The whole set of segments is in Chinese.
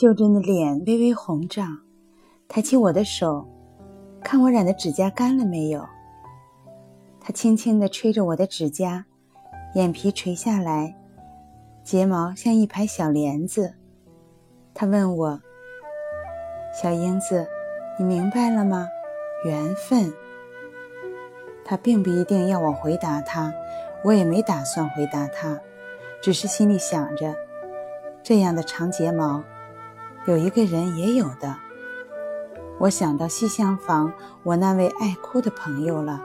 秀珍的脸微微红涨，抬起我的手，看我染的指甲干了没有。她轻轻地吹着我的指甲，眼皮垂下来，睫毛像一排小帘子。她问我：“小英子，你明白了吗？缘分。”她并不一定要我回答她，我也没打算回答她，只是心里想着，这样的长睫毛，有一个人也有的。我想到西厢房我那位爱哭的朋友了。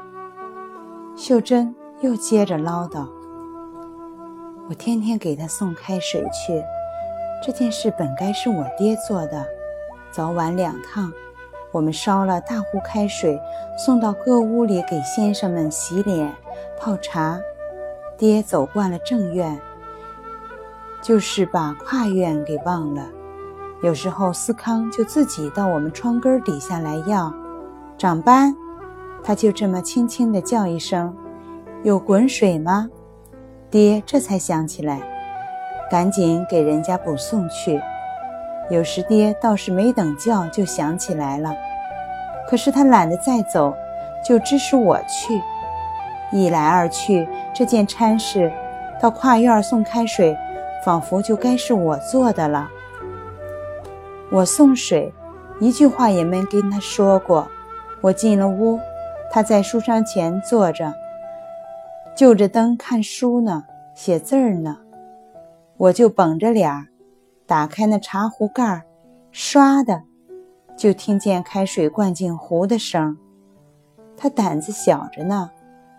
秀珍又接着唠叨：“我天天给他送开水去，这件事本该是我爹做的，早晚两趟。”我们烧了大壶开水，送到各屋里给先生们洗脸、泡茶。爹走惯了正院，就是把跨院给忘了。有时候思康就自己到我们窗根底下来要。长班，他就这么轻轻地叫一声：“有滚水吗？”爹这才想起来，赶紧给人家补送去。有时爹倒是没等叫就想起来了，可是他懒得再走，就支使我去。一来二去，这件差事到跨院送开水，仿佛就该是我做的了。我送水，一句话也没跟他说过。我进了屋，他在书窗前坐着，就着灯看书呢，写字儿呢。我就绷着脸儿。打开那茶壶盖儿，唰的，就听见开水灌进壶的声。他胆子小着呢，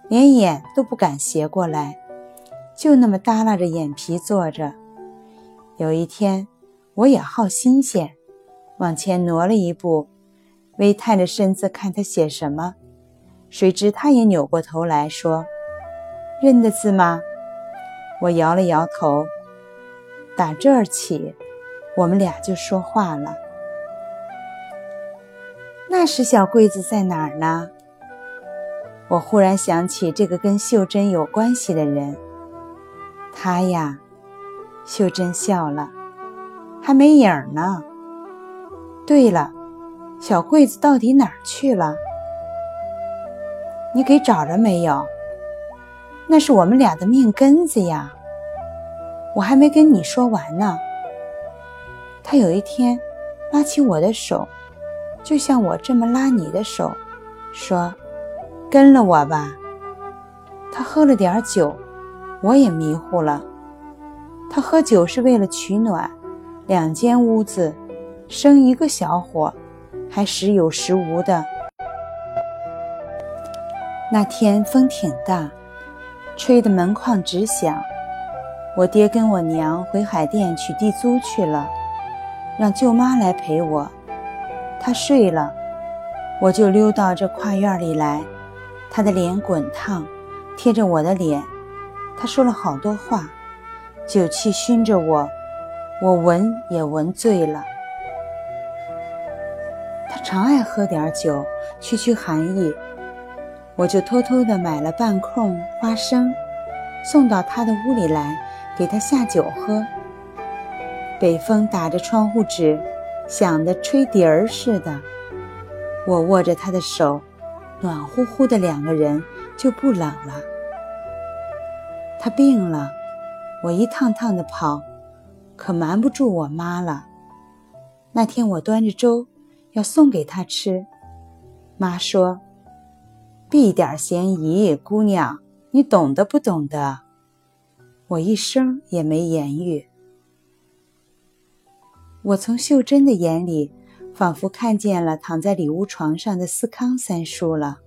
连眼都不敢斜过来，就那么耷拉着眼皮坐着。有一天，我也好新鲜，往前挪了一步，微探着身子看他写什么。谁知他也扭过头来说：“认得字吗？”我摇了摇头。打这儿起，我们俩就说话了。那时小桂子在哪儿呢？我忽然想起这个跟秀珍有关系的人。他呀，秀珍笑了，还没影儿呢。对了，小桂子到底哪儿去了？你给找着没有？那是我们俩的命根子呀。我还没跟你说完呢。他有一天拉起我的手，就像我这么拉你的手，说：“跟了我吧。”他喝了点酒，我也迷糊了。他喝酒是为了取暖，两间屋子生一个小火，还时有时无的。那天风挺大，吹得门框直响。我爹跟我娘回海淀取地租去了，让舅妈来陪我。她睡了，我就溜到这跨院里来。她的脸滚烫，贴着我的脸。她说了好多话，酒气熏着我，我闻也闻醉了。常爱喝点酒，驱驱寒意。我就偷偷的买了半空花生，送到他的屋里来。给他下酒喝。北风打着窗户纸，响得吹笛儿似的。我握着他的手，暖乎乎的，两个人就不冷了。他病了，我一趟趟的跑，可瞒不住我妈了。那天我端着粥要送给他吃，妈说：“避点嫌疑，姑娘，你懂得不懂得？”我一声也没言语。我从秀珍的眼里，仿佛看见了躺在里屋床上的思康三叔了。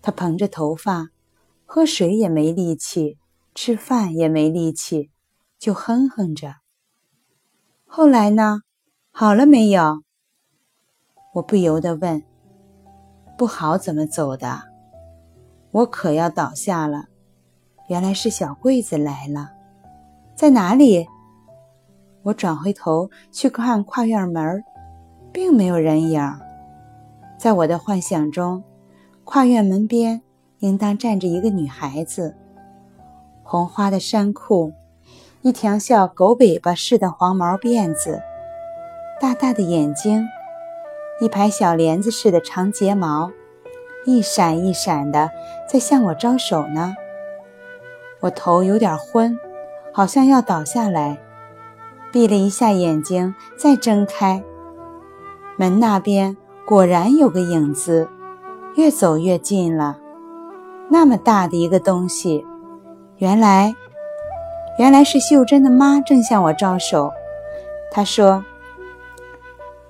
他蓬着头发，喝水也没力气，吃饭也没力气，就哼哼着。后来呢？好了没有？我不由得问。不好怎么走的？我可要倒下了。原来是小桂子来了，在哪里？我转回头去看跨院门，并没有人影。在我的幻想中，跨院门边应当站着一个女孩子，红花的衫裤，一条像狗尾巴似的黄毛辫子，大大的眼睛，一排小帘子似的长睫毛，一闪一闪的在向我招手呢。我头有点昏，好像要倒下来，闭了一下眼睛，再睁开，门那边果然有个影子，越走越近了。那么大的一个东西，原来，原来是秀珍的妈正向我招手。她说：“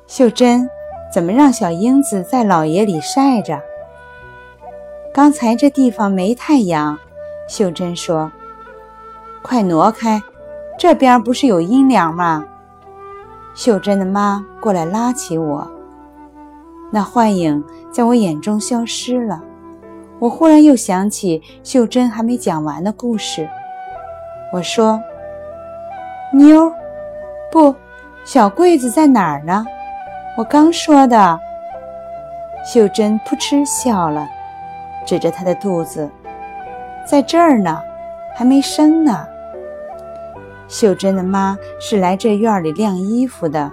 秀珍，怎么让小英子在老爷里晒着？刚才这地方没太阳。”秀珍说：“快挪开，这边不是有阴凉吗？”秀珍的妈过来拉起我，那幻影在我眼中消失了。我忽然又想起秀珍还没讲完的故事。我说：“妞，不，小柜子在哪儿呢？”我刚说的。秀珍扑哧笑了，指着她的肚子。在这儿呢，还没生呢。秀珍的妈是来这院里晾衣服的，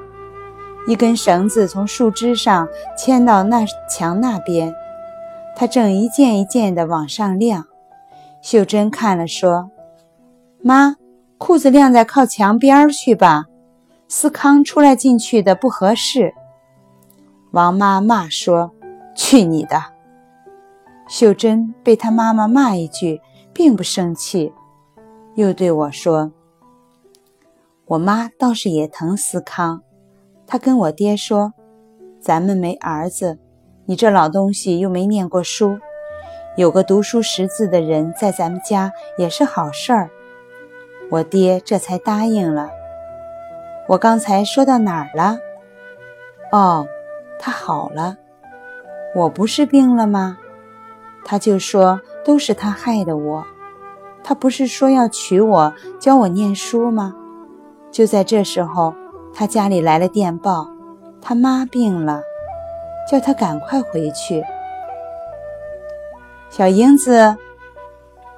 一根绳子从树枝上牵到那墙那边，她正一件一件的往上晾。秀珍看了说：“妈，裤子晾在靠墙边去吧，思康出来进去的不合适。”王妈骂说：“去你的！”秀珍被她妈妈骂一句，并不生气，又对我说：“我妈倒是也疼思康，她跟我爹说，咱们没儿子，你这老东西又没念过书，有个读书识字的人在咱们家也是好事儿。我爹这才答应了。我刚才说到哪儿了？哦，他好了，我不是病了吗？”他就说都是他害的我，他不是说要娶我教我念书吗？就在这时候，他家里来了电报，他妈病了，叫他赶快回去。小英子，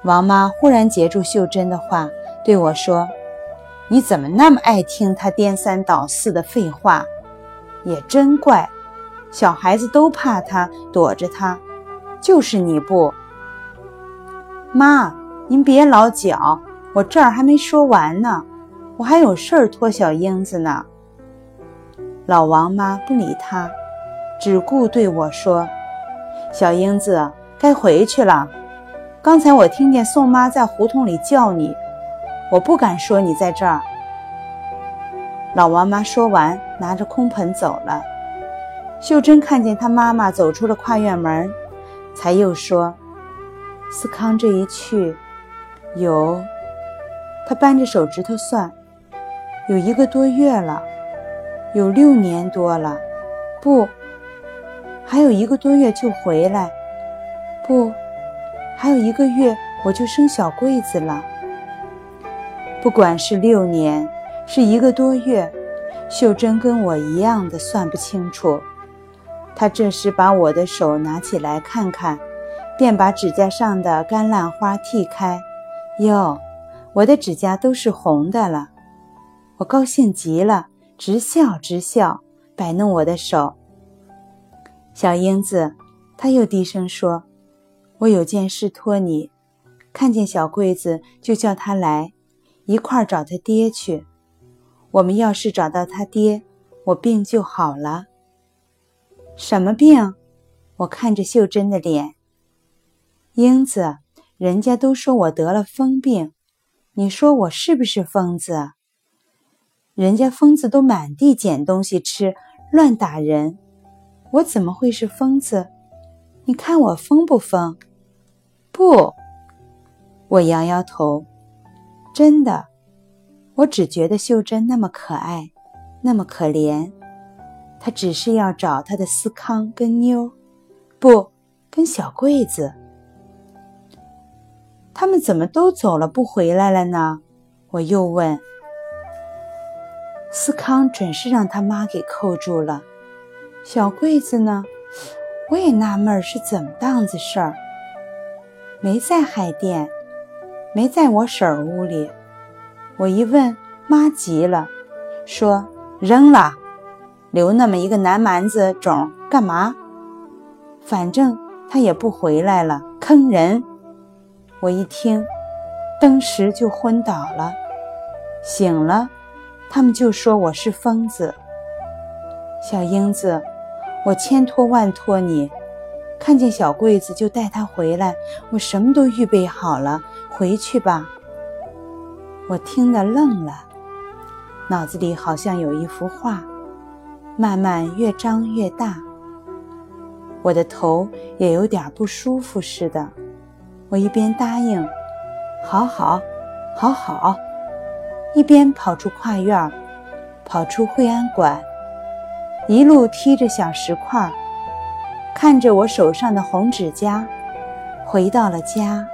王妈忽然截住秀珍的话，对我说：“你怎么那么爱听他颠三倒四的废话？也真怪，小孩子都怕他，躲着他。”就是你不，妈，您别老搅，我这儿还没说完呢，我还有事儿托小英子呢。老王妈不理他，只顾对我说：“小英子该回去了。刚才我听见宋妈在胡同里叫你，我不敢说你在这儿。”老王妈说完，拿着空盆走了。秀珍看见她妈妈走出了跨院门。才又说：“思康这一去，有……他扳着手指头算，有一个多月了，有六年多了，不，还有一个多月就回来，不，还有一个月我就生小桂子了。不管是六年，是一个多月，秀珍跟我一样的算不清楚。”他这时把我的手拿起来看看，便把指甲上的干烂花剃开。哟，我的指甲都是红的了。我高兴极了，直笑直笑，摆弄我的手。小英子，他又低声说：“我有件事托你，看见小桂子就叫他来，一块儿找他爹去。我们要是找到他爹，我病就好了。”什么病？我看着秀珍的脸。英子，人家都说我得了疯病，你说我是不是疯子？人家疯子都满地捡东西吃，乱打人，我怎么会是疯子？你看我疯不疯？不，我摇摇头。真的，我只觉得秀珍那么可爱，那么可怜。他只是要找他的思康跟妞，不，跟小桂子。他们怎么都走了，不回来了呢？我又问。思康准是让他妈给扣住了，小桂子呢？我也纳闷是怎么档子事儿。没在海淀，没在我婶儿屋里。我一问，妈急了，说扔了。留那么一个南蛮子种干嘛？反正他也不回来了，坑人！我一听，当时就昏倒了。醒了，他们就说我是疯子。小英子，我千托万托你，看见小桂子就带她回来。我什么都预备好了，回去吧。我听得愣了，脑子里好像有一幅画，慢慢越张越大。我的头也有点不舒服似的。我一边答应“好好，好好”，一边跑出跨院，跑出惠安馆。一路踢着小石块，看着我手上的红指甲，回到了家。